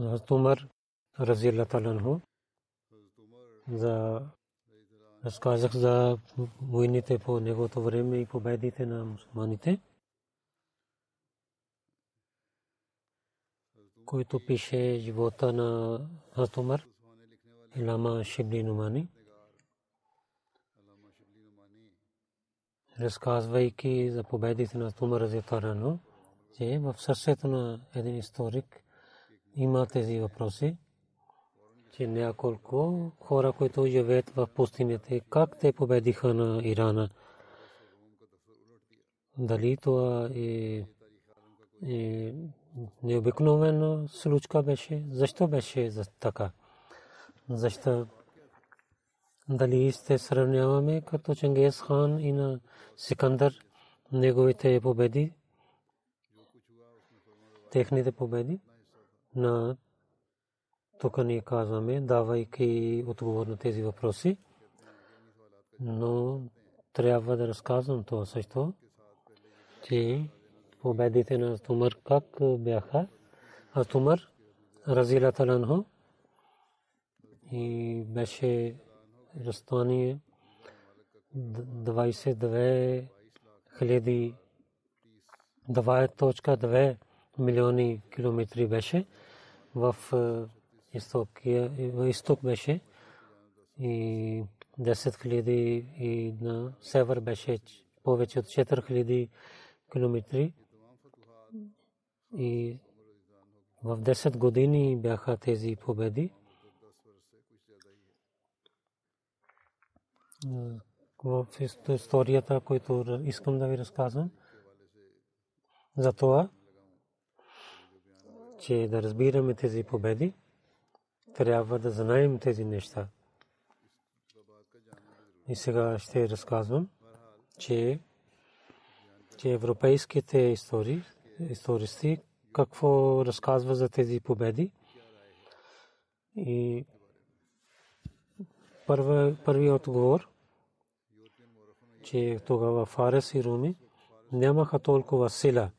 Хазрат Умар разиалла таланху за разказах за войните по неговото време и победите на мусулманите, който пише живота на Хазрат Умар, Илама Шибли Нумани. разказвайки за победите на Тумар че в сърцето на един историк има тези въпроси, че няколко хора, които живеят в пустинята, как те победиха на Ирана. Дали това е, е необикновена случка беше? Защо беше за така? Защо дали сте сравняваме като Ченгез хан и на Сикандър неговите победи, техните победи на тук ни казваме, давайки отговор на тези въпроси, но трябва да разказвам това също, че победите на Тумър как бяха. А Тумър разила таланхо и беше разстояние 22 хиляди 2.2 милиони километри беше в изток. Беше. И 10 хиляди и на север беше повече от 4 хиляди километри. И в 10 години бяха тези победи. В историята, която искам да ви разказвам, за това, че да разбираме тези победи, трябва да знаем тези неща. И сега ще разказвам, че, че европейските истории, истористи какво разказва за тези победи. И първи, първият отговор, че тогава Фарес и Руми нямаха толкова сила.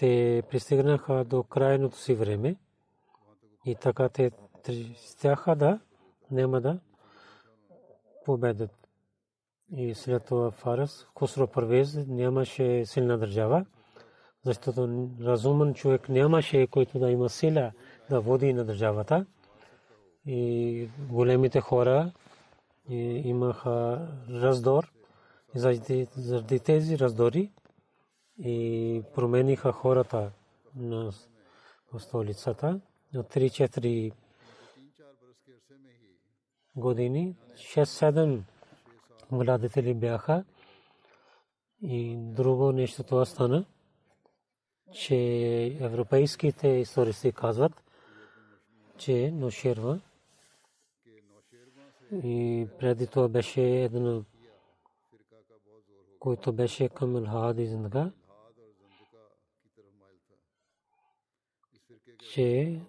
Те пристигнаха до крайното си време и така те стяха да няма да победят. И след това Фарес, Хусро Първез нямаше силна държава, защото разумен човек нямаше, който да има сила да води на държавата. И големите хора имаха раздор. Заради тези раздори и промениха хората на столицата от 3-4 години. 6-7 владетели бяха и друго нещо това стана, че европейските истористи казват, че Ношерва и преди това беше едно, който беше към Алхад и Зиндага, че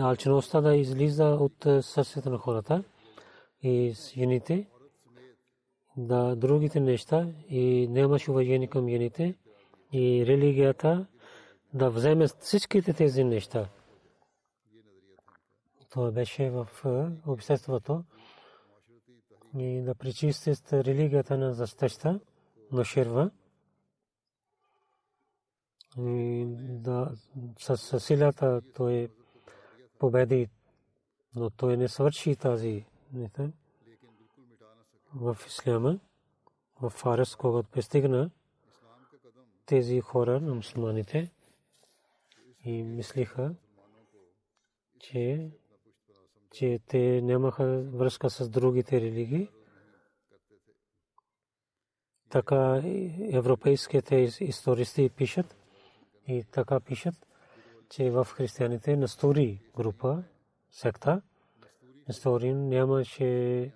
алчността да излиза от сърцето на хората и с да другите неща и нямаше уважение към юните и религията да вземе всичките тези неща. Това беше в обществото и да причистят религията на застъща, на ширва. И да с силата той победи, но той не свърши тази в исляма, в Фарес, когато пристигна тези хора на мусулманите и мислиха, че че те нямаха връзка с другите религии. Така европейските истористи пишат и така пишат, че в християните Настори група, секта, Насторин нямаше,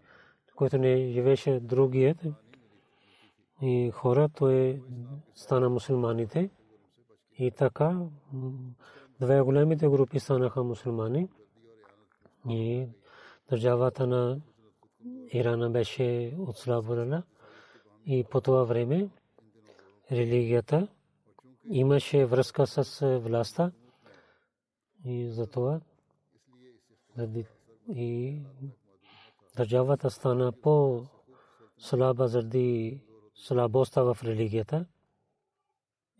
който не живеше другият и хора, той стана мусулманите. И така две големите групи станаха мусулмани. И държавата на Ирана беше отслабвана. И по това време религията имаше връзка с властта и затова и държавата стана по слаба заради слабостта в религията.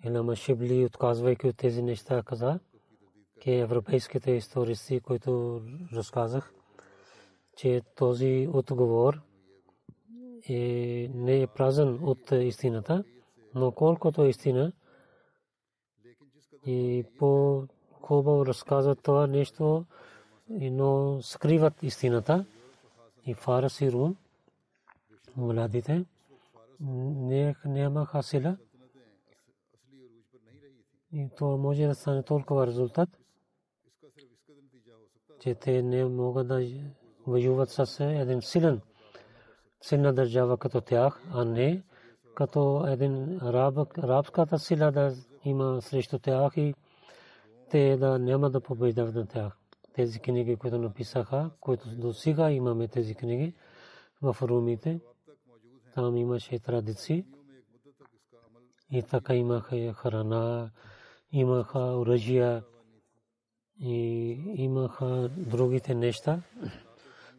Илама Шибли, отказвайки от тези неща, каза, че европейските истористи, които разказах, че този отговор е, не е празен от истината, но колкото е истина и по хубаво разказват това нещо, но скриват истината и Фарас и Рум, младите, нямаха сила. И това може да стане толкова резултат, че те не могат да воюват с един силен, силна държава като тях, а не като един арабската сила да има срещу тях и те да няма да побеждават на тях. Тези книги, които написаха, които до сега имаме тези книги в румите, там имаше традиции и така имаха храна, имаха оръжия, и имаха другите неща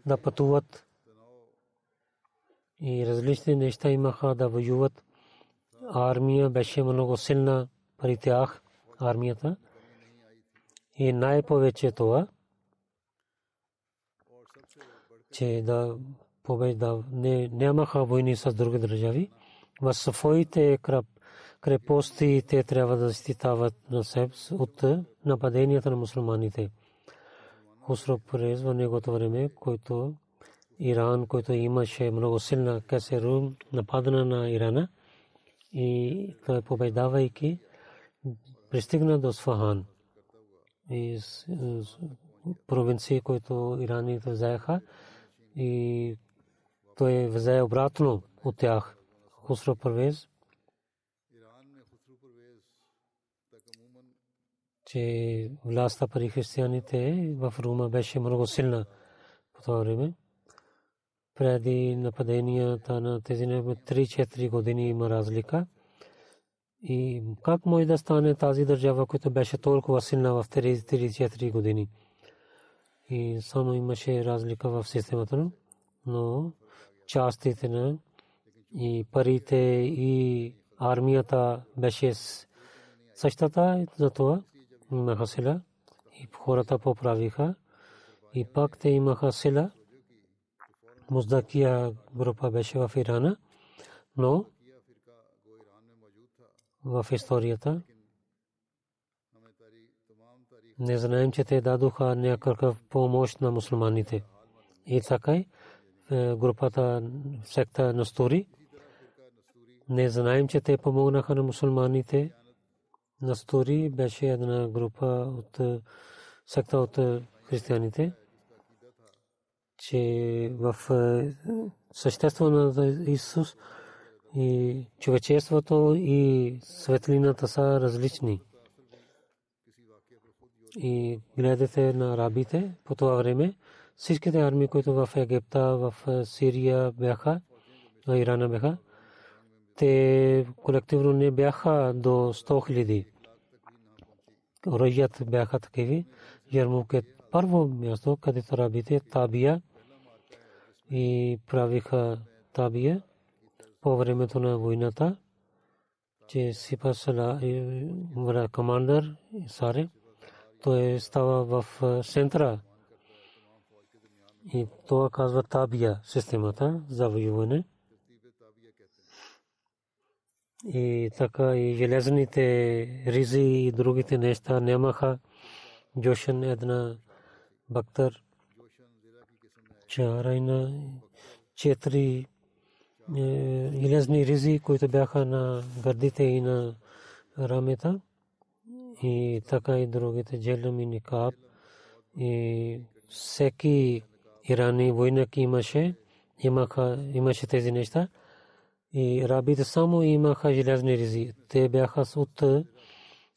да пътуват и различни неща имаха да воюват. Армия беше много силна при тях, армията. И най-повече това, че да победа, не, нямаха войни с други държави. В своите крепости те трябва да защитават на себе от нападенията на мусулманите. Хусро През в неговото време, който Иран, който имаше много силна касеру, нападана на Ирана и той победавайки пристигна до Сфахан. И провинции, които ираните взеха и той взе обратно от тях. Хусро Първез че властта при християните в Рума беше много силна по това време. Преди нападенията на тези 3-4 години има разлика. И как може да стане тази държава, която беше толкова силна в 3-4 години? И само имаше разлика в системата, но частите на и парите и армията беше същата, затова имаха сила и хората поправиха и пак те имаха сила. Муздакия група беше в Ирана, но в историята не знаем, че те дадоха някакъв помощ на мусулманите. И така е, групата секта на Стори. Не знаем, че те помогнаха на мусулманите Настори беше една група от секта от християните. че в съществото на Исус и човечеството и светлината са различни. И гледате на арабите по това време, всичките армии, които в Египта, в Сирия бяха, в Ирана бяха, те колективно не бяха до 100 хиляди. Оръжият бяха такива. Ярмук е първо място, където арабите табия и правиха табия по времето на войната, че Сипа Сала командър Саре, той става в центъра и това казва табия системата за воюване. И така и железните ризи и другите неща нямаха. Джошен една бактър чарайна четири железни ризи, които бяха на гърдите и на рамета. И така и другите джелем и никаб. И всеки ирани войнак имаше, имаха, имаше тези неща. И рабите само имаха железни ризи. Те бяха от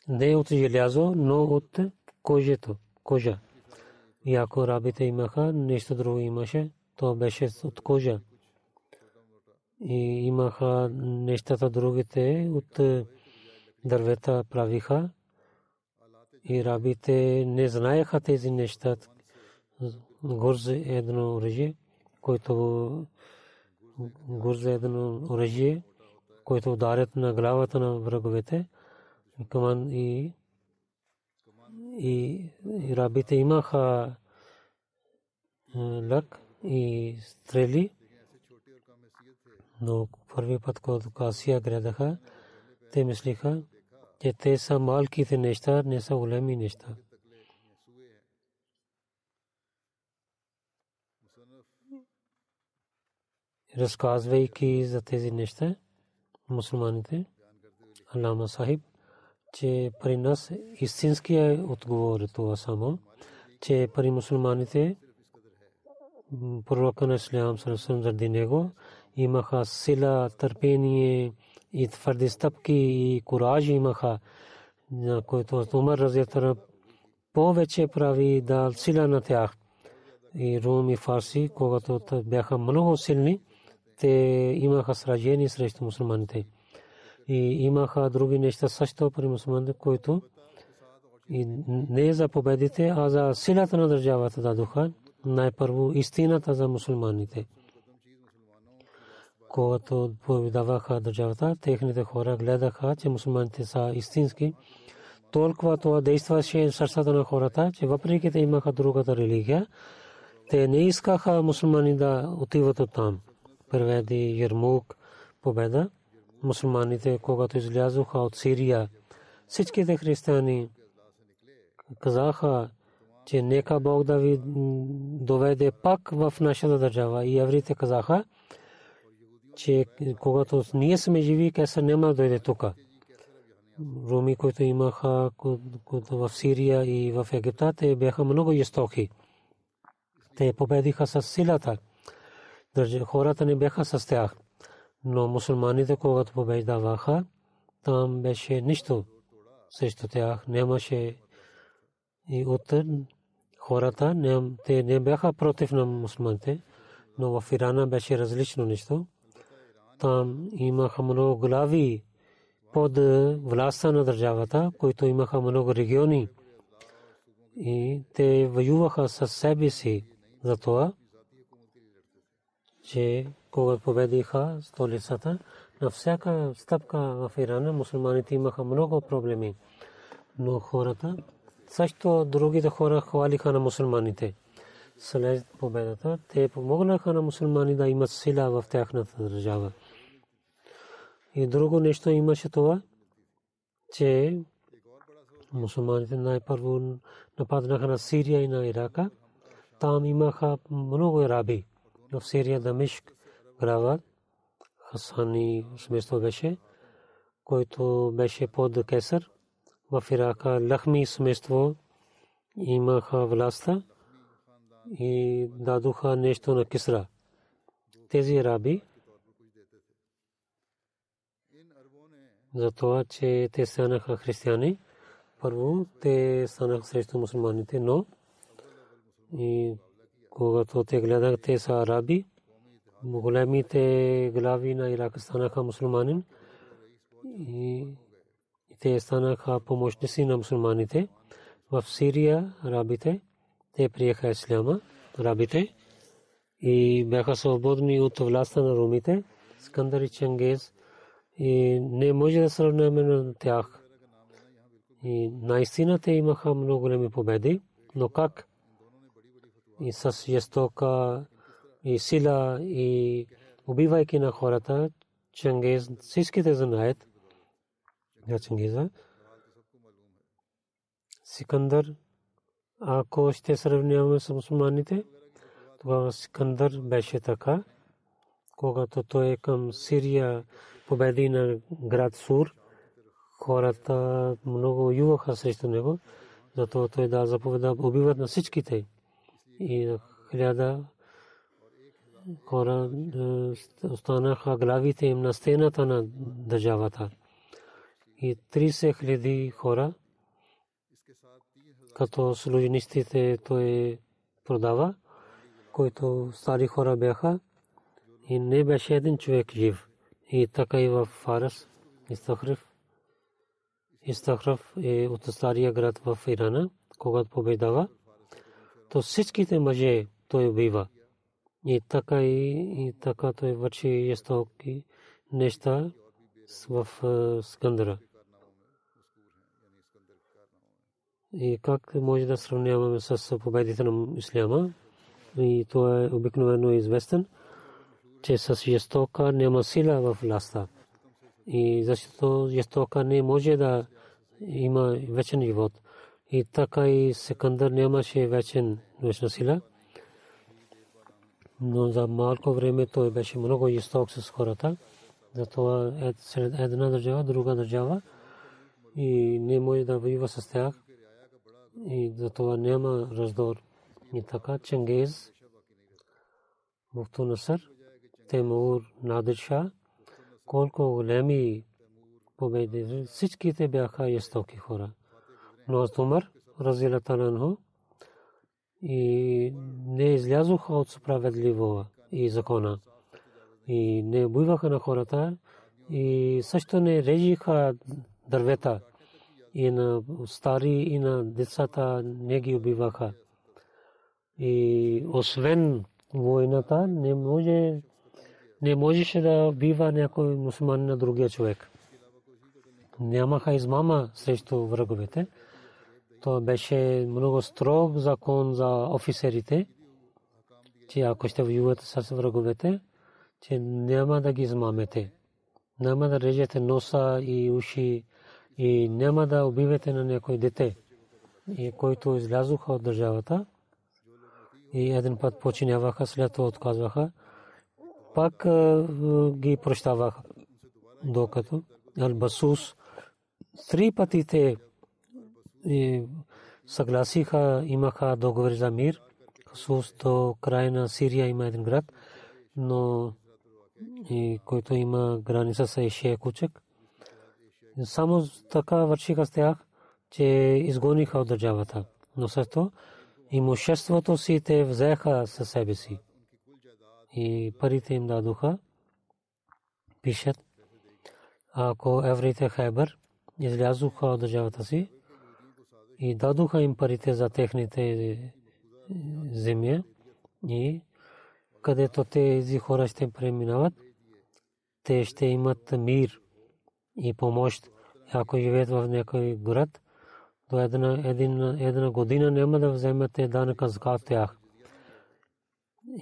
не от желязо, но от кожето, кожа. И ако рабите имаха нещо друго имаше, то беше от кожа. И имаха нещата другите от дървета правиха. И рабите не знаеха тези неща. Горз е едно оръжие, който горз е едно оръжие, който ударят на главата на враговете. И и рабите имаха лък и стрели. Но първи път, когато Касия гледаха, те мислиха, че те са малките неща, не са големи неща. разказвайки за тези неща, мусулманите, Алама Сахиб, че при нас истинския отговор е това само, че при мусулманите пророка на Ислам заради него имаха сила, търпение и твърди стъпки и кураж имаха, на който Умар Разятара повече прави да сила на тях. И Рум и Фарси, когато бяха много силни, те имаха сражение срещу мусулманите и имаха други неща също при мусулманите, които и не за победите, а за силата на държавата дадоха най-първо истината за мусулманите. Когато повидаваха държавата, техните хора гледаха, че мусулманите са истински. Толкова това действаше в сърцата на хората, че въпреки те имаха другата религия, те не искаха мусулмани да отиват от там. Преведи Ермук победа мусулманите, когато излязоха от Сирия, всичките християни казаха, че нека Бог да ви доведе пак в нашата държава. И еврите казаха, че когато ние сме живи, кесър няма да дойде тук. Руми, които имаха в Сирия и в Египта, те бяха много жестоки. Те победиха с силата. Хората не бяха с тях но мусулманите, когато побеждаваха, там беше нищо срещу тях. Нямаше и от хората, те не бяха против на мусулманите, но в Ирана беше различно нещо. Там имаха много глави под властта на държавата, които имаха много региони. И те воюваха със себе си за това, че когато победиха столицата, на всяка стъпка в Иран мусулманите имаха много проблеми. Но хората, също другите хора хвалиха на мусулманите. След победата, те помогнаха на мусулмани да имат сила в тяхната държава. И друго нещо имаше това, че мусулманите най-първо нападнаха на Сирия и на Ирака. Там имаха много араби. В Сирия, Дамишк, град Хасани семейство беше, който беше под Кесър. В Ирака Лахми семейство имаха властта и дадоха нещо на Кисра. Тези араби за това, че те станаха християни. Първо, те станаха срещу мусулманите, но и когато те гледаха, те са араби, големите глави на Ирак станаха мусулманин и те станаха помощници на мусулманите. В Сирия арабите, те приеха исляма, арабите, и бяха свободни от властта на румите. Скандар и Чангез и не може да сравняваме на тях. И наистина те имаха много големи победи, но как и с жестока и сила и убивайки на хората, Чангез, всичките знаят за Чангеза. Сикандър, ако ще сравняваме с мусулманите, тогава Сикандър беше така, когато той е към Сирия победи на град Сур, хората много юваха срещу него, затова той да заповеда убиват на всичките. И хиляда хора останаха главите им на стената на държавата. И 30 хиляди хора, като служенистите той продава, които стари хора бяха, и не беше един човек жив. И така и в Фарас, Истахриф. Истахриф е от стария град в Ирана, когато победава, то всичките мъже той убива. И така и, и така той върши жестоки неща в Скандара. И как може да сравняваме с победите на Исляма? И то е обикновено известен че с жестока няма сила в властта. И защото жестока не може да има вечен живот. И така и Секандър нямаше вечен вечна сила. Но за малко време той беше много жесток с хората. Затова сред една държава, друга държава и не може да воюва с тях. И затова няма раздор. И така Ченгез, Мухту Насър, Темур, Надир Ша, колко големи победи. Всичките бяха ястоки хора. Но Умар, разилатананхо, и не излязоха от справедливо и закона. И не убиваха на хората и също не режиха дървета и на стари и на децата не ги убиваха. И освен войната не може не можеше да бива някой мусулман на другия човек. Нямаха измама срещу враговете. То беше много строг закон за офицерите, че ако ще воювате с враговете, че няма да ги измамете. Няма да режете носа и уши и няма да убивате на някой дете, и който излязоха от държавата. И един път починяваха, след това отказваха пак ги прощаваха. Докато Ал-Басус три пъти те съгласиха, имаха договор за мир. Хасус до края на Сирия има един град, но и който има граница с Ешия Кучек. Само така вършиха с тях, че изгониха от държавата. Но също имуществото си те взеха със себе си и парите им дадоха. Пишат, ако евреите Хайбър излязоха от държавата си и дадоха им парите за техните земя и където тези хора ще преминават, те ще имат мир и помощ. Ако живеят в някой град, до една, една, година няма да вземете данъка за тях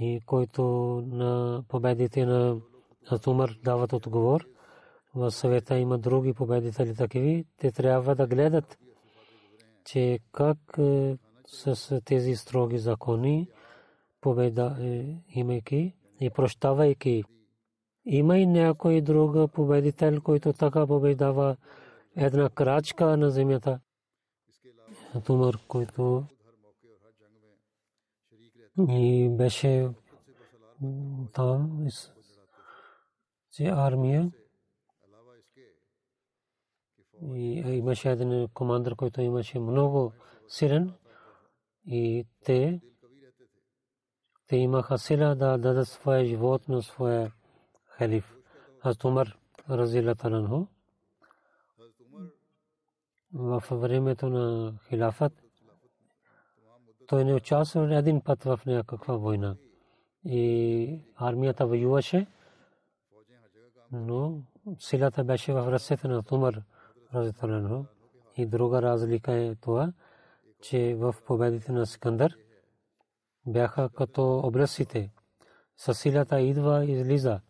и който на победите на Умар дават отговор. В съвета има други победители такива. Те трябва да гледат, че как е, с тези строги закони победа е, имайки и прощавайки. Има и някой друг победител, който така победава една крачка на земята. Тумър, който и беше там че армия и имаше един командир, който имаше много силен и те те имаха сила да дадат своя живот на своя халиф. Аз Умар разилатанху в времето на хилафът той не участвал един път в някаква война. И армията воюваше, но силата беше в ръцете на Тумар разиталено. И друга разлика е това, че в победите на Скандър бяха като образците. Със силата идва и излиза.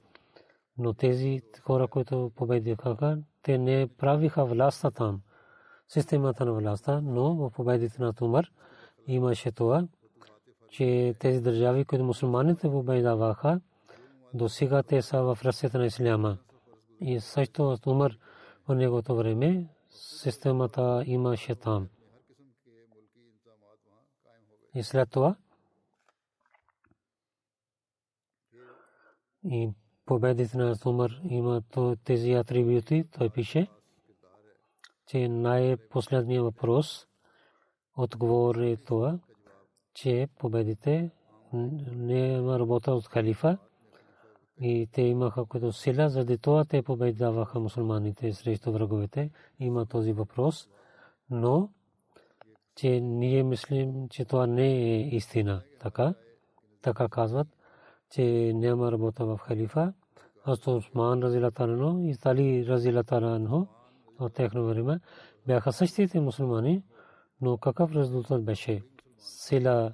Но тези хора, които победиха, те не правиха властта там, системата на властта, но в победите на Тумар имаше това, че тези държави, които мусулманите побеждаваха, до сега те са в ръцете на исляма. И също Умар в неговото време системата имаше там. И след това и победите на Умар има тези атрибути, той пише, че най-последният въпрос отговор е това, че победите е работа от халифа и те имаха като сила, заради това те побеждаваха мусулманите срещу враговете. Има този въпрос, но че ние мислим, че това не е истина. Така, така казват, че няма работа в халифа. Аз Осман Разилатарано и Тали Разилатарано от техно време бяха същите мусулмани, но какъв резултат беше? Сила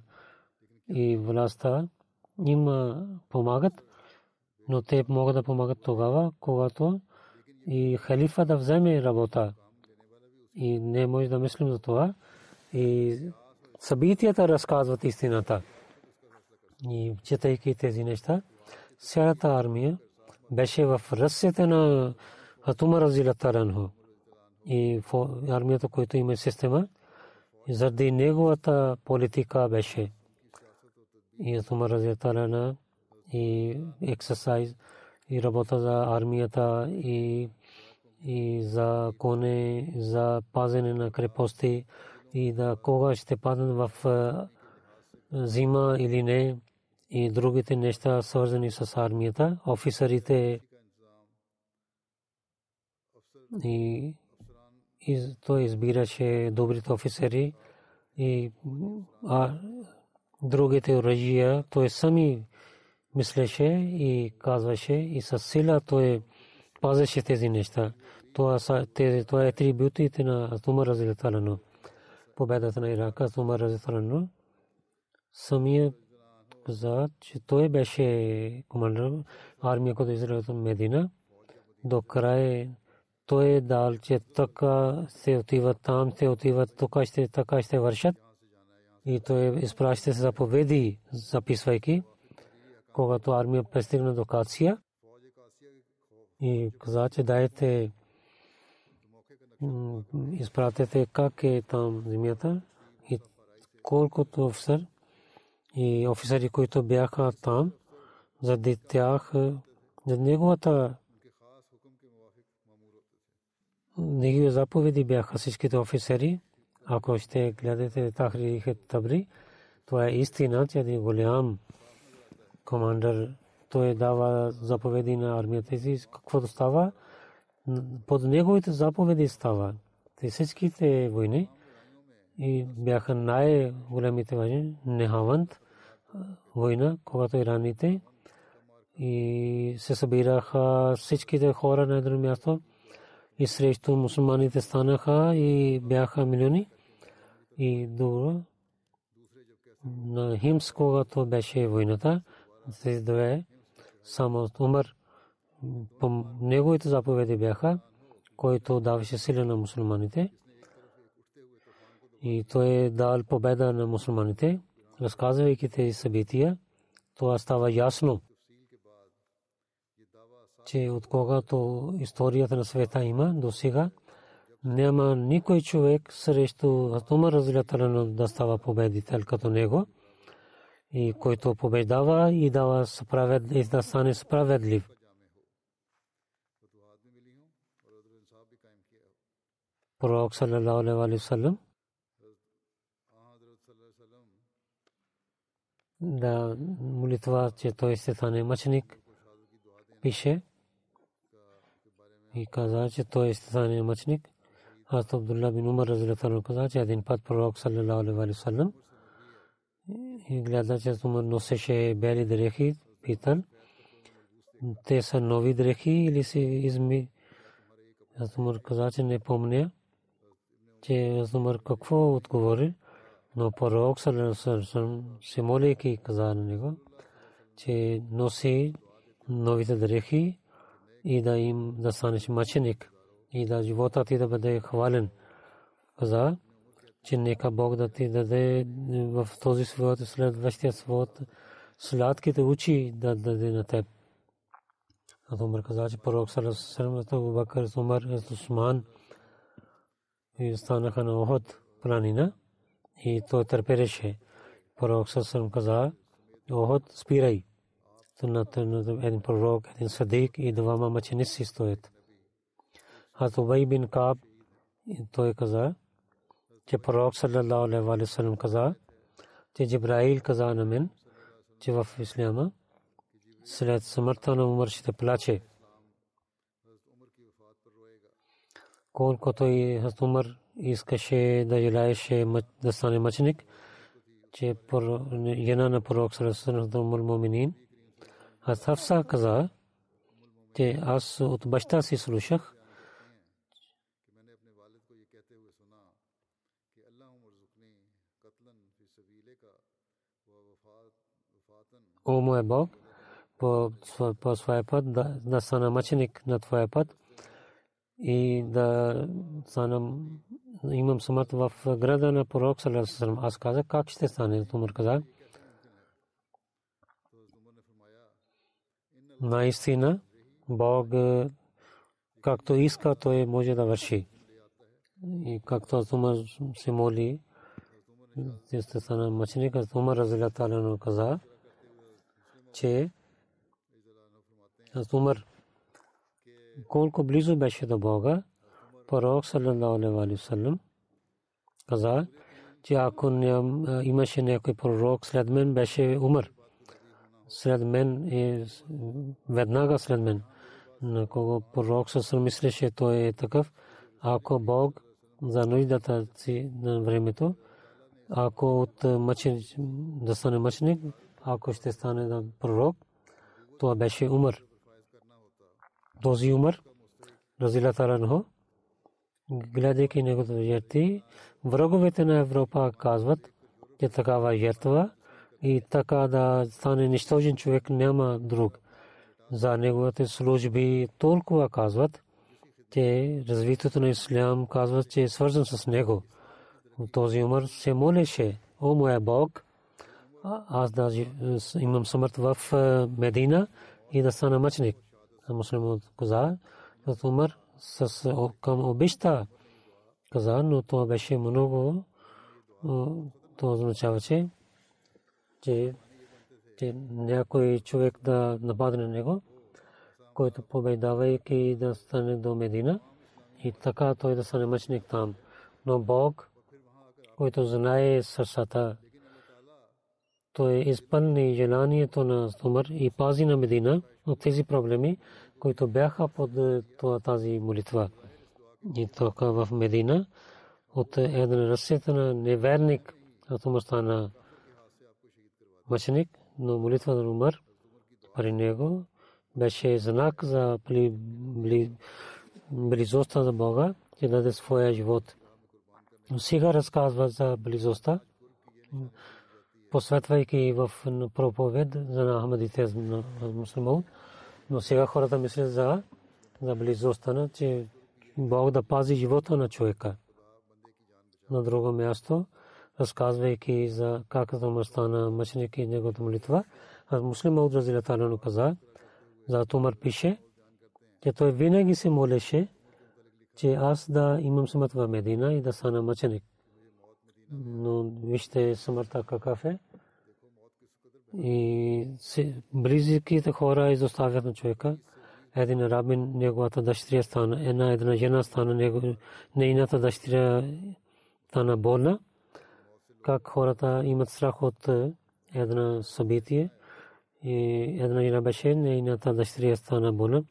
и властта им помагат, но те могат да помагат тогава, когато и халифа да вземе работа. И не може да мислим за това. И събитията разказват истината. И четайки тези неща, цялата армия беше в ръцете на Атума Разилатаранху. И армията, която има система, заради неговата политика беше. И Атума Разилатарана и ексерсайз и работа за армията и и за коне, за пазене на крепости и да кога ще паднат в зима или не и другите неща свързани с армията, офицерите и, и той избираше добрите офицери и а, другите оръжия той сами мислеше и казваше и с сила той пазеше тези неща. Това са тези това е атрибутите на Умар разилталано. Победата на Ирака с Умар разилталано. Самия каза, че той беше командир армия, който израел от Медина. До края той дал, че така се отиват там, се отиват, така ще, така ще вършат. И той изпраща се заповеди, записвайки когато армия пристигна до Кация и каза, че дайте изпратете как е там земята и колкото офицер и офицери, които бяха там, за тях, за неговата негови заповеди бяха всичките офицери. Ако ще гледате Тахри Табри, това е истина, че е голям командър, той дава заповеди на армията си, каквото става, под неговите заповеди става. Те всичките войни и бяха най-големите войни, Нехавант война, когато ираните и се събираха всичките хора на едно място и срещу мусулманите станаха и бяха милиони. И друго на Химс, когато беше войната, тези две, само Умар, неговите заповеди бяха, който даваше сила на мусулманите. И той е дал победа на мусулманите, разказвайки тези събития, това става ясно, че от когато историята на света има до сега, няма никой човек срещу Умар разлятарано да става победител като него и който побеждава и дава справед, и да стане справедлив. Пророк саллалаху алейхи ва саллям да молитва, че той ще стане мъченик, пише и каза, че той ще стане мъченик. Аз Абдулла бин Умар разилата каза, че един път пророк саллалаху алейхи ва саллям и гледа, че Умар носеше бели дрехи, питал, те са нови дрехи или си изми. Аз Умар каза, че не помня, че аз Умар какво отговори, но пророк саллалаху се молейки каза на него, че носи новите дрехи и да им да станеш мъченик и да живота ти да бъде хвален. Каза, че нека Бог да ти даде в този свят и следващия свят сладките очи да даде на теб. А Умар каза, че пророк Абу Бакър, Умар, Усман и станаха на Охот планина и той търпеше. Пророк саллалаху каза, Охот спирай. Тунат един пророк, един садик и двама мъченици стоят. Аз Убай бин Каб той каза, че пророк саллалаху алейхи ва саллям каза, че Джибраил каза на мен, че в исляма след смъртта на Умар ще плаче. Колкото и Умар искаше да желаеше да стане мъченик, че жена на пророк саллалаху муминин, аз Хафса каза, че аз от баща си слушах, о мой Бог, по, по своя път да, да стана мъченик на твоя път и да стана имам смърт в града на пророк саллалаху Аз казах как ще стане, Умар каза. Наистина, Бог както иска, той може да върши. И както Умар се моли, ще стана мъченик, Умар разилата каза, че Умар колко близо беше до Бога, пророк саллалаху алейхи васалам каза, че ако имаше някой пророк след мен, беше Умар. След мен и веднага след мен. На кого пророк със мислеше, той е такъв. Ако Бог за нуждата си на времето, ако от мъченик да стане мъченик, ако ще стане да пророк, това беше Умар. Този Умар, разилата ранхо, гледайки неговото жертви, враговете на Европа казват, че такава жертва и така да стане нищожен човек няма друг. За неговите служби толкова казват, че развитието на ислям казват, че е свързан с него. Този умър се молеше, о моя Бог, аз да имам смърт в Медина и да стана мъченик. Муслимът каза, умър с към обеща каза, но това беше много, то означава, че, че, някой човек да нападне него, който победавайки да стане до Медина и така той да стане мъчник там. Но Бог, който знае сърцата, той изпълни желанието на Умар и пази на Медина от тези проблеми, които бяха под тази молитва и тока в Медина от един разсета на неверник, Умар стана мъченик, но молитва на Умар при него беше знак за близостта за Бога, че даде своя живот. Сега разказва за близостта, посветвайки в проповед за Ахмадите на мусулман, но сега хората мислят за близостта, че Бог да пази живота на човека. На друго място, разказвайки за как Умар стана мъченик и неговата молитва, а муслим Мауд Разилаталану каза, за Умар пише, че той винаги се молеше, че аз да имам смърт в Медина и да стана мъченик. Но вижте смъртта какъв е. и близките хора изоставят на човека. Един рабин, неговата дъщеря стана, една една жена стана, нейната дъщеря стана болна. Как хората имат страх от едно събитие. И една жена беше, нейната дъщеря стана болна.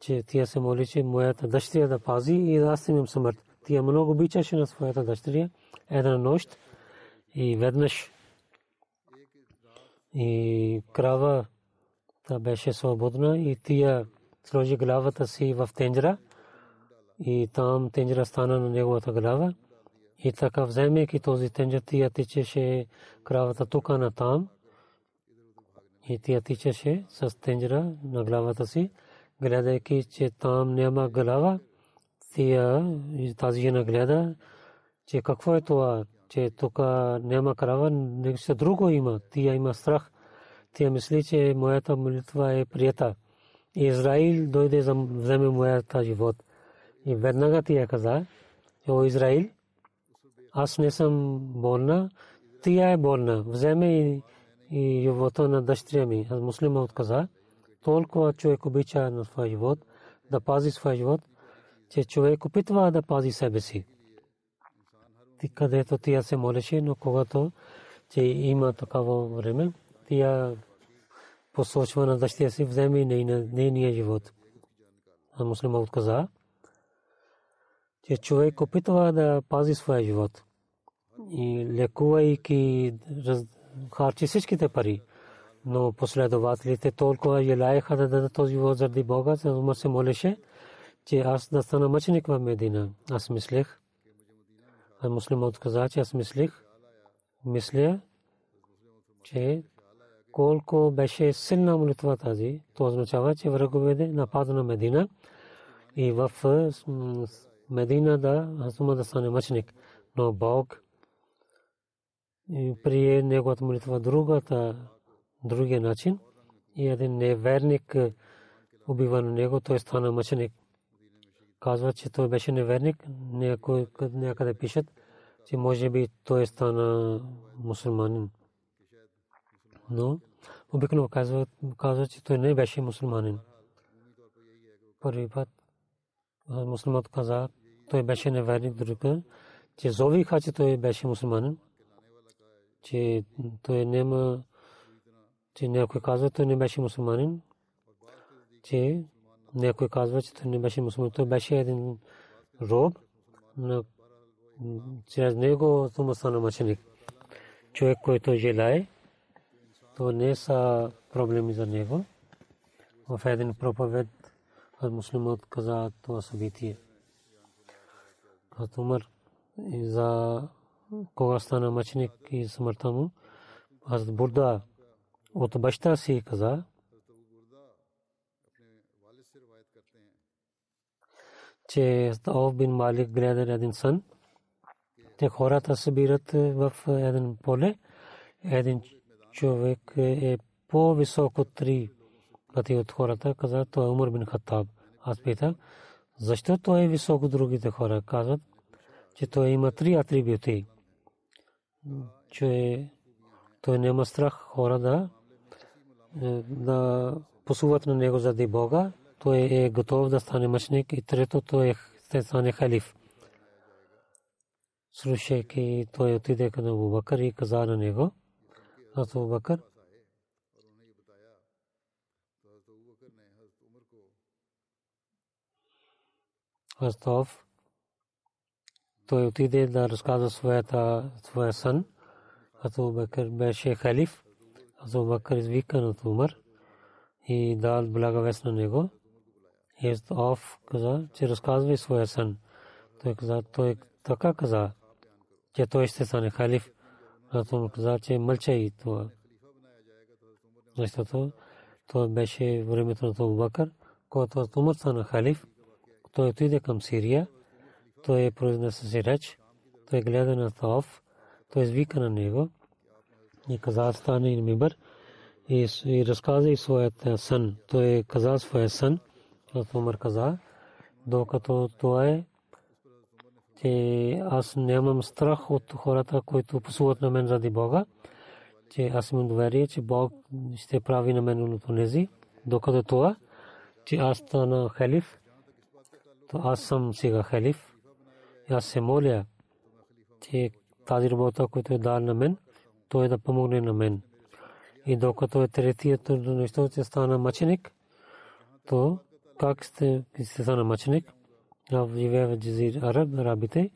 Че тя се моли, че моята дъщеря да пази и да аз имам смърт. Тя много обичаше на своята дъщеря. Една нощ и веднъж и крава та беше свободна и тия сложи главата си в тенджера и там тенджера стана на неговата глава и така вземайки този тенджер тия тичеше кравата тук на там и тия тичаше с тенджера на главата си гледайки че там няма глава тия тази жена гледа че какво е това че тук няма крава, нещо друго има. Тя има страх. Тя мисли, че моята молитва е прията. Израил дойде за вземе моята живот. И веднага тя каза, о Израил, аз не съм болна, тя е болна. Вземе и, и живота на дъщеря ми. Аз муслима отказа. Толкова човек обича на своя живот, да пази своя живот, че човек опитва да пази себе си където тя се молеше, но когато че има такава време, тя посочва на дъщеря си вземе нейния живот. А муслима отказа, че човек опитва да пази своя живот и лекувайки харчи всичките пари. Но последователите толкова желаяха да дадат този живот заради Бога, за се молеше, че аз да стана мъченик в Медина. Аз мислех, муслимът каза, че аз мислих, мисля, че колко беше силна молитва тази, то означава, че враговете напада на Медина и в Медина да Хазума да стане мъченик. Но Бог прие неговата молитва другата, другия начин и един неверник убива на него, той стана мъченик казва, че той беше неверник. Някой някъде пишат, че може би той стана мусулманин. Но обикновено казва, казва, че той не беше мусулманин. Първи път мусулманът каза, той беше неверник, друг че зовиха, че той беше мусулманин, че той няма, че някой казва, той не беше мусулманин, че някой казва, че той не беше мусулман. Той беше един роб, но чрез него това стана мъченик. Човек, който желае, то не са проблеми за него. В един проповед аз муслимът каза това събитие. Аз умър за кога стана мъченик и смъртта му. Аз бурда от баща си каза, че Ов бин Малик гледа един сън. Те хората събират в един поле. Един човек е по-висок от три пъти от хората. Каза, той е Умар бин Хаттаб. Аз питах, защо той е висок от другите хора? Казват, че той има три атрибути. Че той няма страх хора да, да посуват на него заради Бога той е готов да стане мъчник и трето той е ще стане халиф. Слушайки, той отиде към Абу Бакър и каза на него, аз Астов, той отиде да разказва своята, своя сън. Абу Бакър беше халиф. Абу Бакър извика от Умар и дал благовест на него. Езов каза, че разказва своя сън. Той каза, той така каза, че той ще стане халиф. Зато му каза, че мълча и това. Защото това беше времето на Абу Бакър, когато Умар стана халиф. Той отиде към Сирия. Той е произнесе си реч. Той гледа на Таоф. Той извика на него и каза, стане и мибър и разказа и своят сън. Той каза своя сън. Умар каза, докато това е, че аз нямам страх от хората, които пасуват на мен заради Бога, че аз имам доверие, че Бог ще прави на мен от нези, докато това, че аз стана халиф, то аз съм сега халиф. Аз се моля, че тази работа, която е дал на мен, той да помогне на мен. И докато е третият нещо, че стана мъченик, то как сте, сте стана мъченик? Аз живея в Джазир Араб, арабите,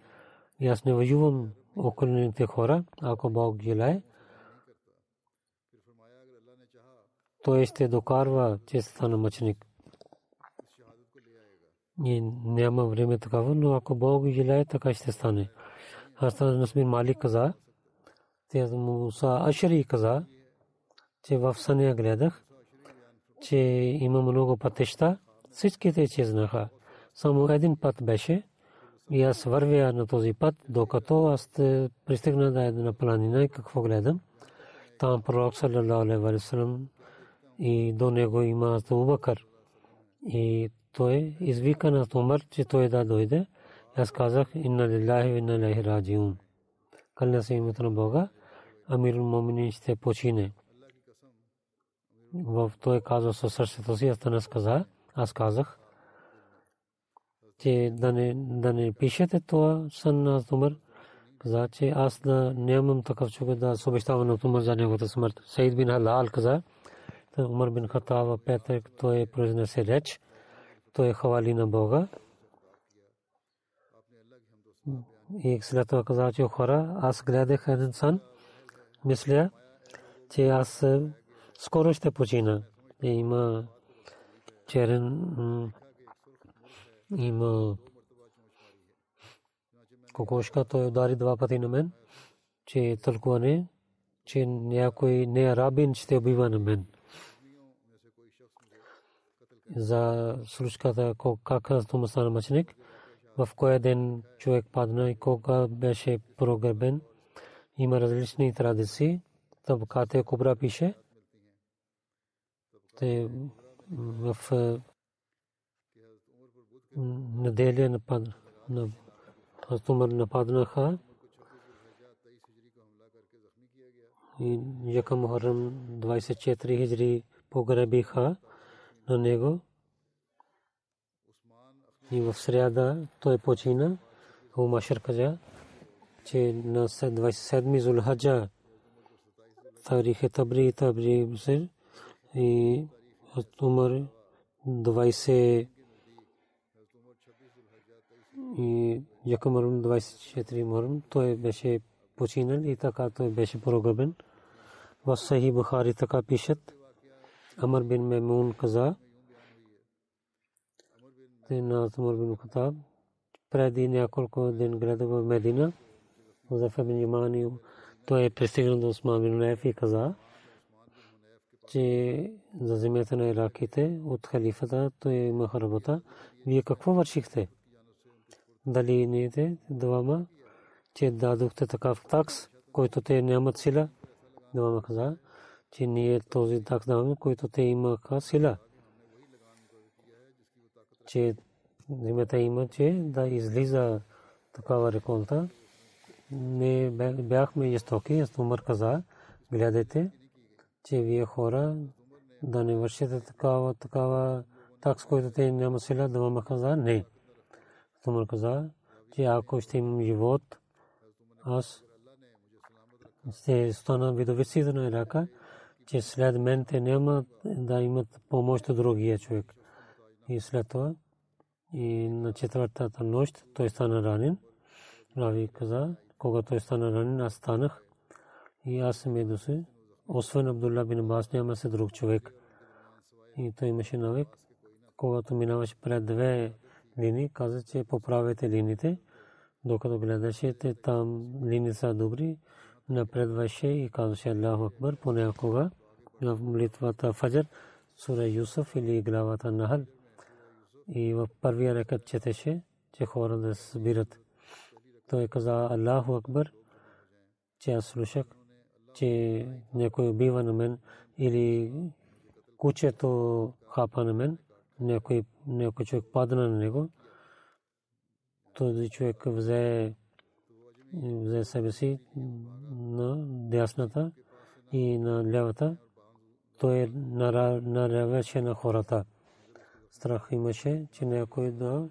и аз не воювам околните хора, ако Бог желае. Той ще докарва, че стана мъченик. И няма време такава, но ако Бог желае, така ще стане. Хасан Насбин Малик каза, те Муса Ашари каза, че в съня гледах, че има много пътища, всичките чезнаха. Само един път беше и аз вървя на този път, докато аз пристигна до една планина и какво гледам. Там пророк саллалаху той извика на Умар, че той да дойде. Аз казах, инна лиллахи ва инна илайхи раджиун. Кълня се името на Бога, Амирул Моминин ще почине. В той каза със сърцето си, аз каза, аз казах, че да не, да не пишете това сън на Умар. Каза, че аз да нямам такъв човек да се обещава на Умар за неговата смърт. Сейд бин Халал каза, Умар бин Хатава Петър, той произнесе реч, той е хвали на Бога. И след това каза, че хора, аз гледах един сън, мисля, че аз скоро ще почина. Има черен има кокошка, той удари два пъти на мен, че тълкуване, че някой не арабин ще убива на мен. За случката как това стана мъченик, в кой ден човек падна и кога беше прогребен. Има различни традиции. Табкате Кубра пише. Те в неделя нападна на Умар нападнаха и яка Мухаррам 24 хиджри погребиха на него и в сряда той почина у Машар каза че на 27 Зулхаджа тарих Табри Табри и Умар 20 и Якъм Мърм 24 Мърм, той беше починал и така той беше прогребен. В Сахи Бухари така пишат. Амр бин Мемун каза, те на Амр бин Хатаб, преди няколко ден гледа в Медина, Музафа бин Ямани, той е пристигнал до Осман бин Лев и каза, че за земята на ираките от халифата той има работа. Вие какво вършихте? дали ние двама, че дадохте такъв такс, който те нямат сила. Двама каза, че ние този такс даваме, който те имаха сила. Че земята има, че да излиза такава реколта. Не бяхме истоки, аз Умар каза, гледайте, че вие хора да не вършите такава, такава такс, който те няма сила, двама каза, не. Умар каза, че ако ще имам живот, аз ще стана видовици на Ирака, че след мен те няма да имат помощ от другия човек. И след това, и на четвъртата нощ, той стана ранен. Рави каза, когато той стана ранен, аз станах. И аз се. Освен Абдулла бин Абас няма се друг човек. И той имаше навик. Когато минаваше пред две линии, каза, че поправете линиите. Докато гледаше, там линии са добри, напредваше и казваше Аллаху Акбар понякога в молитвата Фаджр, сура Юсуф или главата Нахал. И в първия рекат четеше, че хора да се събират. Той каза Аллаху Акбар, че аз слушах, че някой убива на мен или кучето хапа на мен, някой, някой човек падна на него този човек взе взе себе си на дясната и на лявата. Той наравеше на хората. Страх имаше, че някой да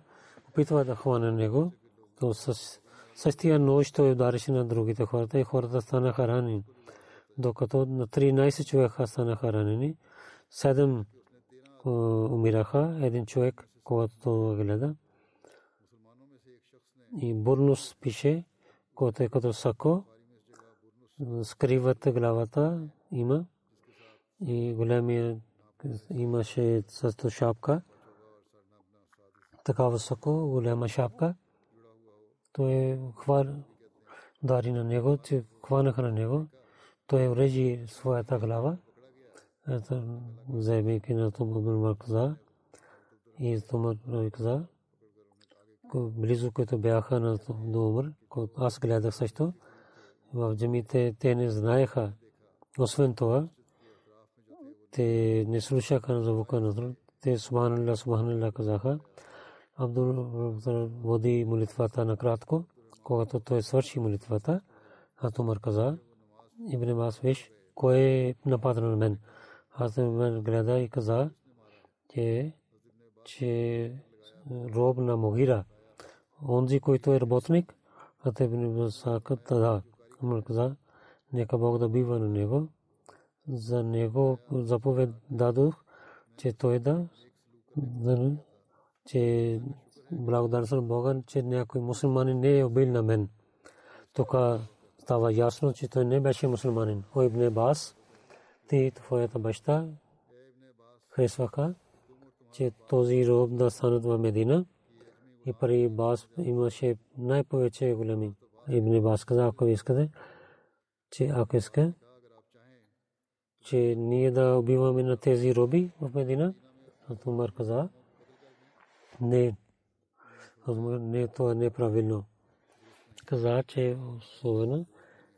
опитва да хване него. То с същия нощ той ударише на другите хората и хората станаха ранени. Докато на 13 човека станаха ранени, 7 умираха, един човек, когато гледа. И Бурнус пише, който е като сако, скриват главата има и големия имаше също шапка, така високо, голяма шапка. Той е хвал дари на него, че хванаха на него. Той урежи своята глава. Ето, вземайки на това каза. И това каза. Близо, които бяха на до умър, аз гледах също. В джамите те не знаеха. Освен това, те не слушаха на звука на те Субханалlah, Субханалlah казаха. Абдул води молитвата накратко, когато той свърши молитвата, а Тумар каза, Ибн Абас виж, кой е нападна на мен? Аз мен гледа и каза, че, че роб на Могира, онзи, който е работник, а те Ибн Абас каза, Умар каза, нека Бог да бива на него. За него заповед дадох, че той да, че благодарен съм Бога, че някой мусулманин не е убил на мен. Тук става ясно, че той не беше мусулманин. О Ибн Бас, ти твоята баща харесваха, че този роб да станат в Медина. И пари Бас имаше най-повече големи. Ибн Бас каза, ако искате, че ако иска, че ние да убиваме на тези роби в Медина, Умар каза, не, не, това не е правилно. Каза, че особено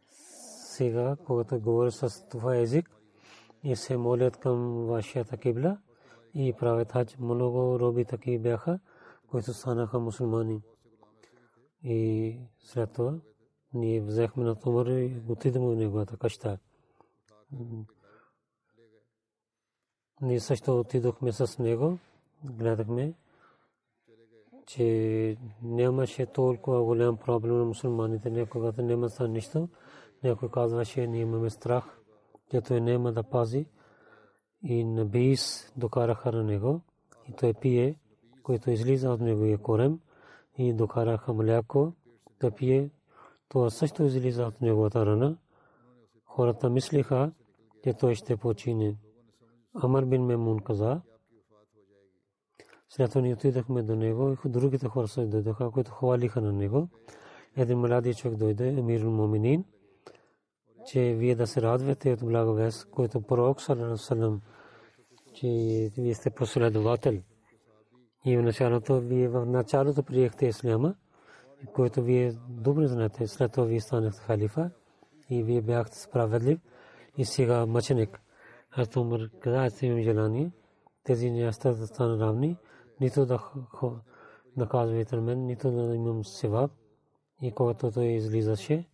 сега, когато говоря с това език и се молят към вашата кибла и правят хач, много роби таки бяха, които станаха мусулмани. И след това ние взехме на Тумар и отидем в неговата къща. Ние също отидохме с него, гледахме че нямаше толкова голям проблем на мусулманите, някога няма са нищо. Някой казваше, ние имаме страх, че той няма да пази. И набис докараха на него и той пие, който излиза от неговия корем и докараха мляко да пие. Това също излиза от неговата рана. Хората мислиха, че той ще почине. Амар бин Мемун каза, след това ние отидохме до него и другите хора се дойдоха, които хвалиха на него. Един млади човек дойде, Емир Моминин, че вие да се радвате от благовест, който пророк Салам, че вие сте последовател. И в началото, вие в началото приехте Исляма, който вие добре знаете, след това вие станахте халифа и вие бяхте справедлив. И сега мъченик. Аз умър, каза, че имам желание, тези не да станат равни. Нито да наказвайте мен, нито да имам севап. И когато той излизаше,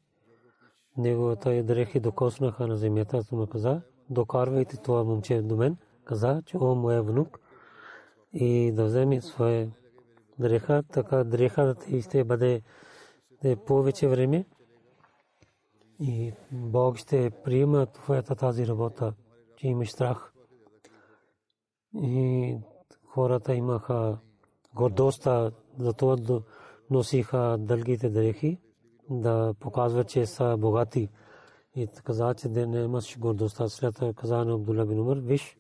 неговата дрехи докоснаха на земята, то му каза, докарвайте това момче до мен, каза, че о, моя внук, и да вземе своя дреха, така дреха да ще бъде повече време и Бог ще приема твоята тази работа, че имаш страх. И хората имаха гордостта за това да носиха дългите дрехи, да показват, че са богати. И каза, че не имаш гордостта. След това каза на Абдулла бин виж,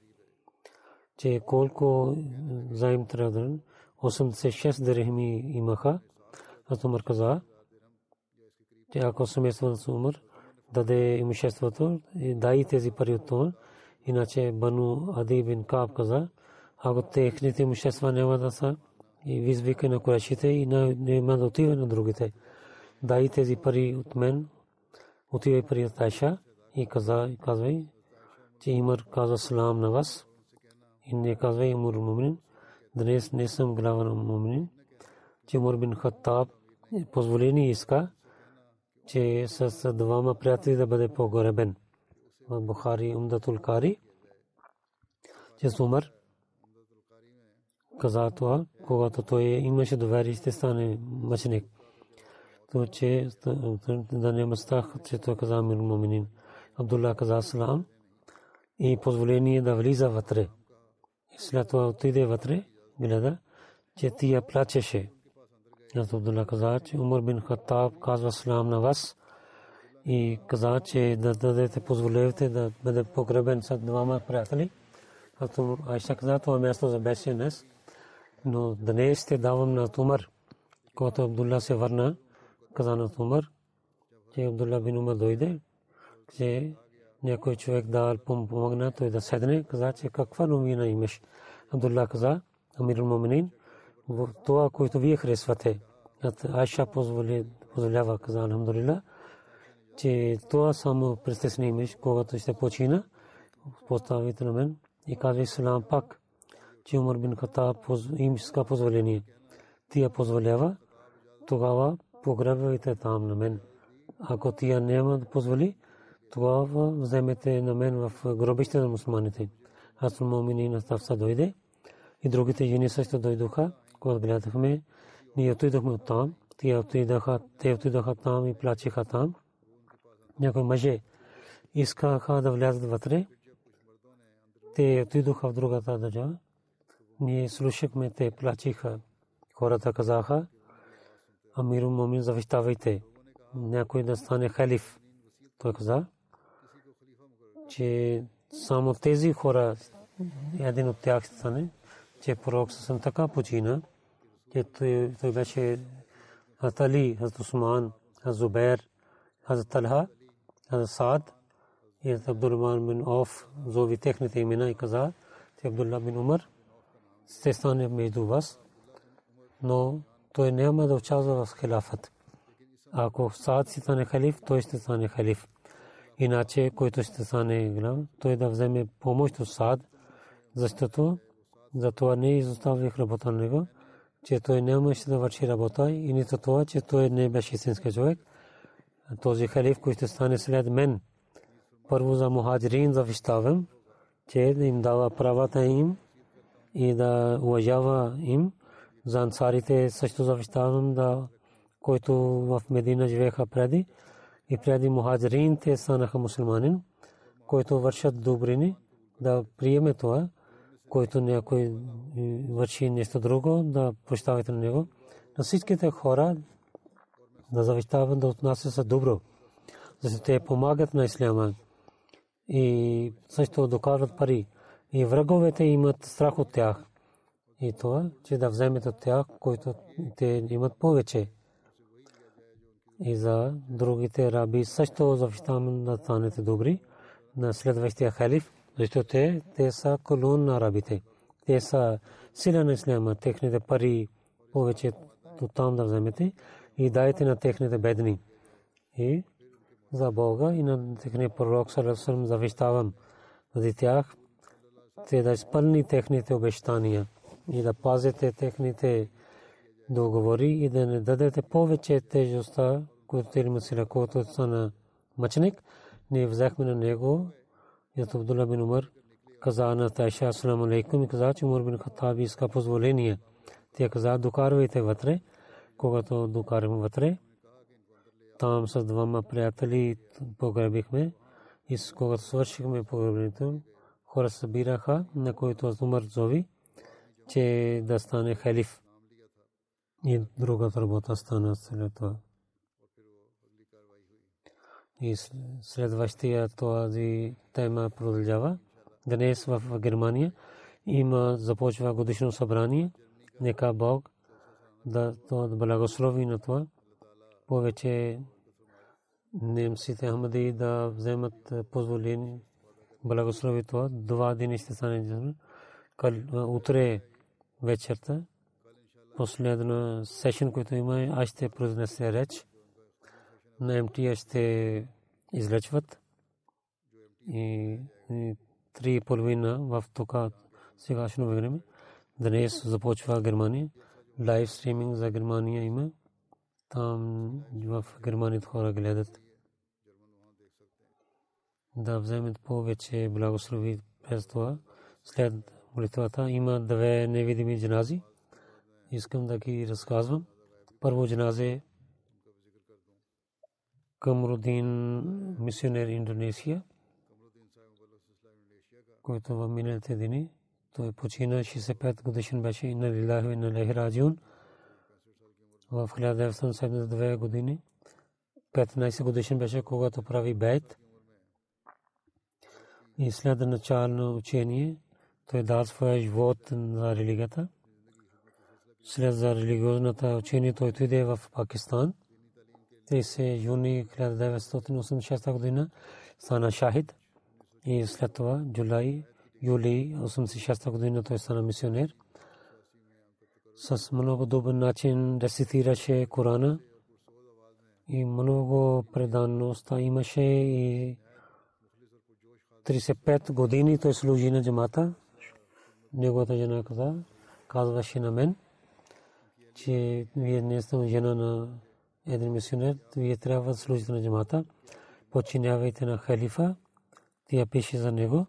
че колко заим трябва 86 дрехми имаха. Аз Умар каза, че ако семейството на Умар даде имуществото, дай тези пари от това. Иначе Бану Ади бин Каб каза, ако техните имущества няма да са и визвика на курашите и няма да отива на другите. Дай тези пари от мен, отивай пари от Айша и каза, казвай, че Имар каза салам на вас и не казвай Имур Мумин, днес не съм глава на Мумин, че Умар бин Хаттаб позволени иска, че с двама приятели да бъде погребен. в Бухари Умдатул Кари, че с Умар каза това, когато той имаше доверие, ще стане мъченик. То, че да няма страх, че той каза Амир Муминин. Абдулла каза Салам и позволение да влиза вътре. След това отиде вътре, гледа, че тия плачеше. Аз Абдулла каза, че Умар бин Хаттаб казва Салам на вас и каза, че да дадете позволете да бъде погребен с двама приятели. Като Айша каза, това място за беше днес. Но днес ще давам на Тумар. Когато Абдулла се върна, каза на Тумар, че Абдулла бин Умар дойде, че някой човек да помогна, той да седне, каза, че каква новина имаш. Абдулла каза, Амир Муминин, това, което вие харесвате. Айша позволява, каза, Алхамдулилlah, че това само престесни имаш, когато ще почина, поставите на мен и казва Ислам пак, че Умар бин Хатаб им иска позволение. Тия позволява, тогава погребвайте там на мен. Ако тия няма да позволи, тогава вземете на мен в гробище на мусулманите. Аз мумини на Ставса дойде и другите жени също дойдоха, когато гледахме. Ние отидохме от там, те отидоха, те отидоха там и плачеха там. Някои мъже искаха да влязат вътре. Те отидоха в другата държава. Ние слушахме, те плачиха. Хората казаха, Амиру Момин, завещавайте. Някой да стане халиф. Той каза, че само тези хора, един от тях стане, че пророк съм така почина, че той, той беше Хазали, Хазат Усман, Хазат Зубер, Хазат Талха, Хазат Саад и Абдурман бин Оф, зови техните имена и каза, че Абдулла бин Умар ще стане между вас, но той няма да участва в хилафът. Ако Саад си стане халиф, той ще стане халиф. Иначе, който ще стане глав, той да вземе помощ от Саад, защото за това не изоставих работа на него, че той нямаше да върши работа и нито това, че той не беше истински човек. Този халиф, който стане след мен, първо за мухаджирин завещавам, че да им дава правата им и да уважава им. За ансарите също завещавам да който в Медина живееха преди и преди мухаджирин те станаха мусулманин, който вършат добрини, да приеме това, който някой върши нещо друго, да прощавате на него. На всичките хора да завещават да отнасят се добро, защото те помагат на исляма и също докарват пари. И враговете имат страх от тях. И това, че да вземете от тях, които те имат повече и за другите раби също завещавам да станете добри на следващия халиф, защото те, те са колон на арабите. Те са сила на исляма, техните пари повече там да вземете и дайте на техните бедни. И за Бога и на техния пророк Салесалам завещавам за тях, те да изпълни техните обещания и да пазите техните договори и да не дадете повече тежестта, която има сила, който стана мъченик. Ние взехме на него, ето Абдулла бин Умар, каза на Тайша, асалам алейкум, и каза, че Умар бин Хаттаб иска позволение. Тя каза, докарвайте вътре, когато докарваме вътре. Там с двама приятели погребихме и когато свършихме погребението, хора събираха, на който Умар зови, че да стане халиф. И другата работа стана след това. И следващия този тема продължава. Днес в Германия има започва годишно събрание. Нека Бог да то благослови на това. Повече немците Ахмади да вземат позволение благослови това. Два дни ще стане утре вечерта. Последна сесsion, който има, аз ще произнесе реч. На МТА ще излечват. И три половина в тока сегашно време. Днес започва Германия. Лайв стриминг за Германия има. Там в Германия хора гледат. да вземат повече благослови през това. След молитвата има две невидими джанази. Искам да ги разказвам. Първо джаназе Камрудин мисионер Индонезия, който в миналите дни той почина 65 годишен беше на Лилахи на Лехраджун в 1972 години. 15 годишен беше, когато прави бейт. И след начално учение той дал своя живот за религията. След за религиозната учение той отиде в Пакистан. 30 юни 1986 година стана шахид. И след това, юли, юли 86 година той стана мисионер. С много добър начин рецитираше Корана и много преданност имаше и 35 години той служи на джамата. Неговата жена каза, казваше на мен, че вие не сте жена на един мисионер, вие трябва да служите на джамата. Починявайте на халифа. Тя пише за него,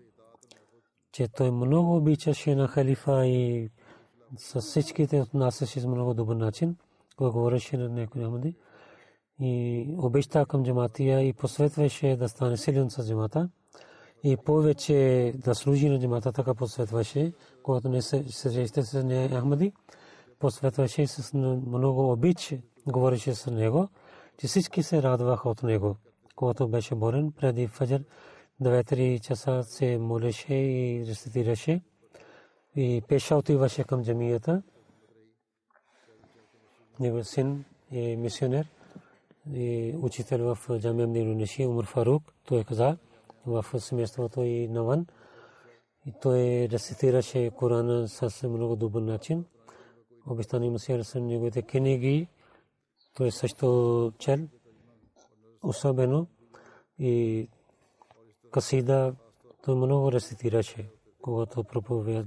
че той много обичаше на халифа и с всичките отнасяше с много добър начин, когато говореше на някой Ахмади. И обеща към джаматия и посветваше да стане силен с джамата и повече да служи на джамата, така посветваше, когато не се среща с Ахмади, посветваше с много обич, говореше с него, че всички се радваха от него, когато беше борен преди фаджар. 2-3 часа се молеше и рецитираше и пеша отиваше към джамията. Него син е мисионер и учител в джамия Мдинунеши, Умар Фарук. Той каза, в семейството и навън. И той рецитираше Корана с много добър начин. Обещани Масия са неговите книги. Той също чел. Особено и касида той много рецитираше, когато проповед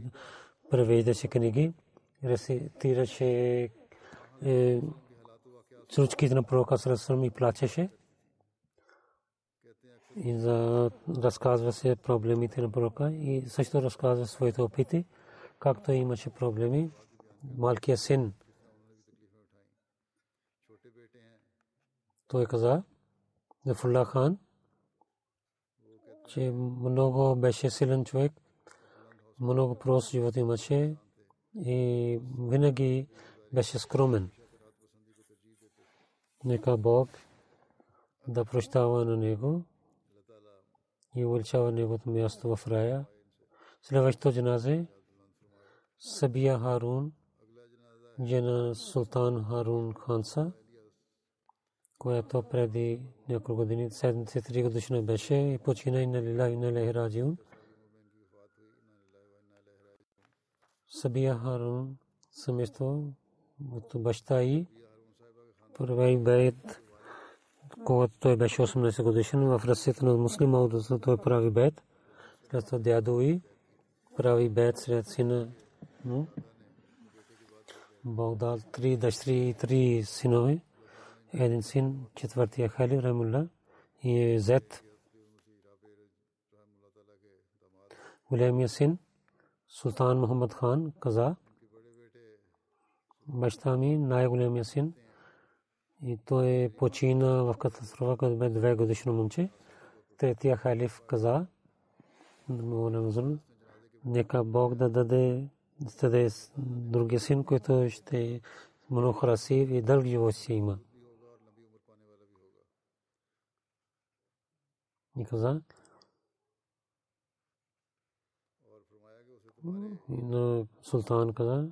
превеждаше книги, рецитираше случките на пророка Сарасърм и плачеше и за разказва се проблемите на пророка и също разказва своите опити, както имаше проблеми. Малкия син той каза, Зафулла хан, че много беше силен човек, много прост живот имаше и винаги беше скромен. Нека Бог да прощава на него и увеличава неговото място в рая. Следващото джаназе Сабия Харун, жена Султан Харун Ханса, която преди няколко години, 73 годишна беше и почина и на Лила и на Лехраджиун. Сабия Харун семейство от баща и първи бейт когато той беше 18 годишен в ръцете на муслима, той прави бед. След това дядо и прави бед сред сина му. Бог дал три дъщери и три синове. Един син, четвъртия Хали Рамулла и е Зет. Големия син, Султан Мухаммад хан, каза, баща ми най-големия син, и той почина в катастрофа, като бе две годишно момче. Третия халиф каза, нека Бог да даде даде другия син, който ще много красив и дълг живот си има. И каза, но султан каза,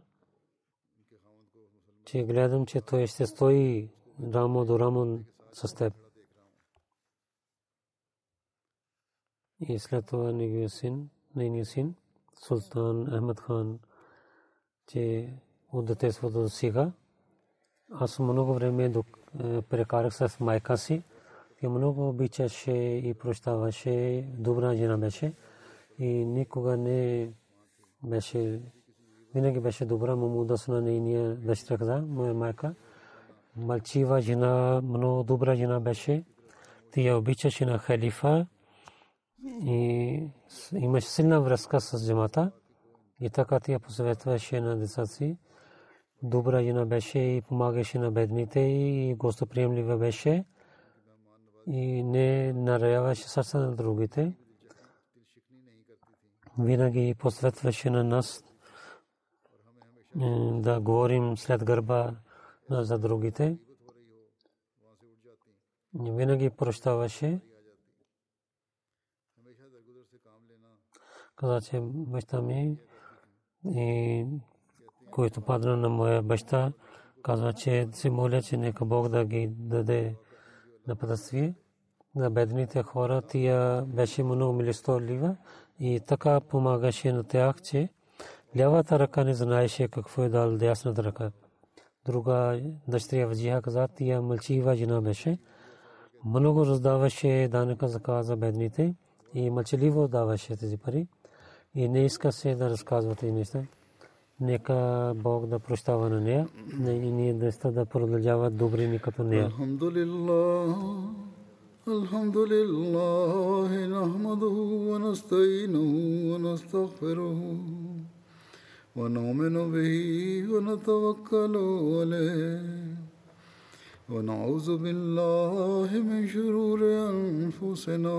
че гледам, че той ще стои рамо до рамо с теб. И след това неговия син, нейния син, Султан Ахмед хан, че от детеството до сега, аз много време прекарах с майка си. Тя много обичаше и прощаваше, добра жена беше и никога не беше, винаги беше добра, му удосна нейния дъщеря моя майка мълчива жена, много добра жена беше. Тя обичаше на халифа и имаше силна връзка с джамата и така тя посъветваше на децата си. Добра жена беше и помагаше на бедните и гостоприемлива беше и не нараяваше сърца на другите. Винаги посветваше на нас да говорим след гърба за другите. Винаги прощаваше. Каза, че баща ми и който падна на моя баща, казва, че се моля, че нека Бог да ги даде на пътствие на бедните хора. Тя беше много милостолива и така помагаше на тях, че лявата ръка не знаеше какво е дал дясната ръка. Друга дъщеря Ваджиха каза, тя мълчива жена беше. Много раздаваше данъка за за бедните и мълчаливо даваше тези пари И не иска се да разказва тези неща. Нека Бог да прощава на нея и ние да да продължават добрини като нея. Алхамдулилlah. الحمد لله نحمده ونستعينه ونستغفره ونؤمن به ونتوكل عليه ونعوذ بالله من شرور أنفسنا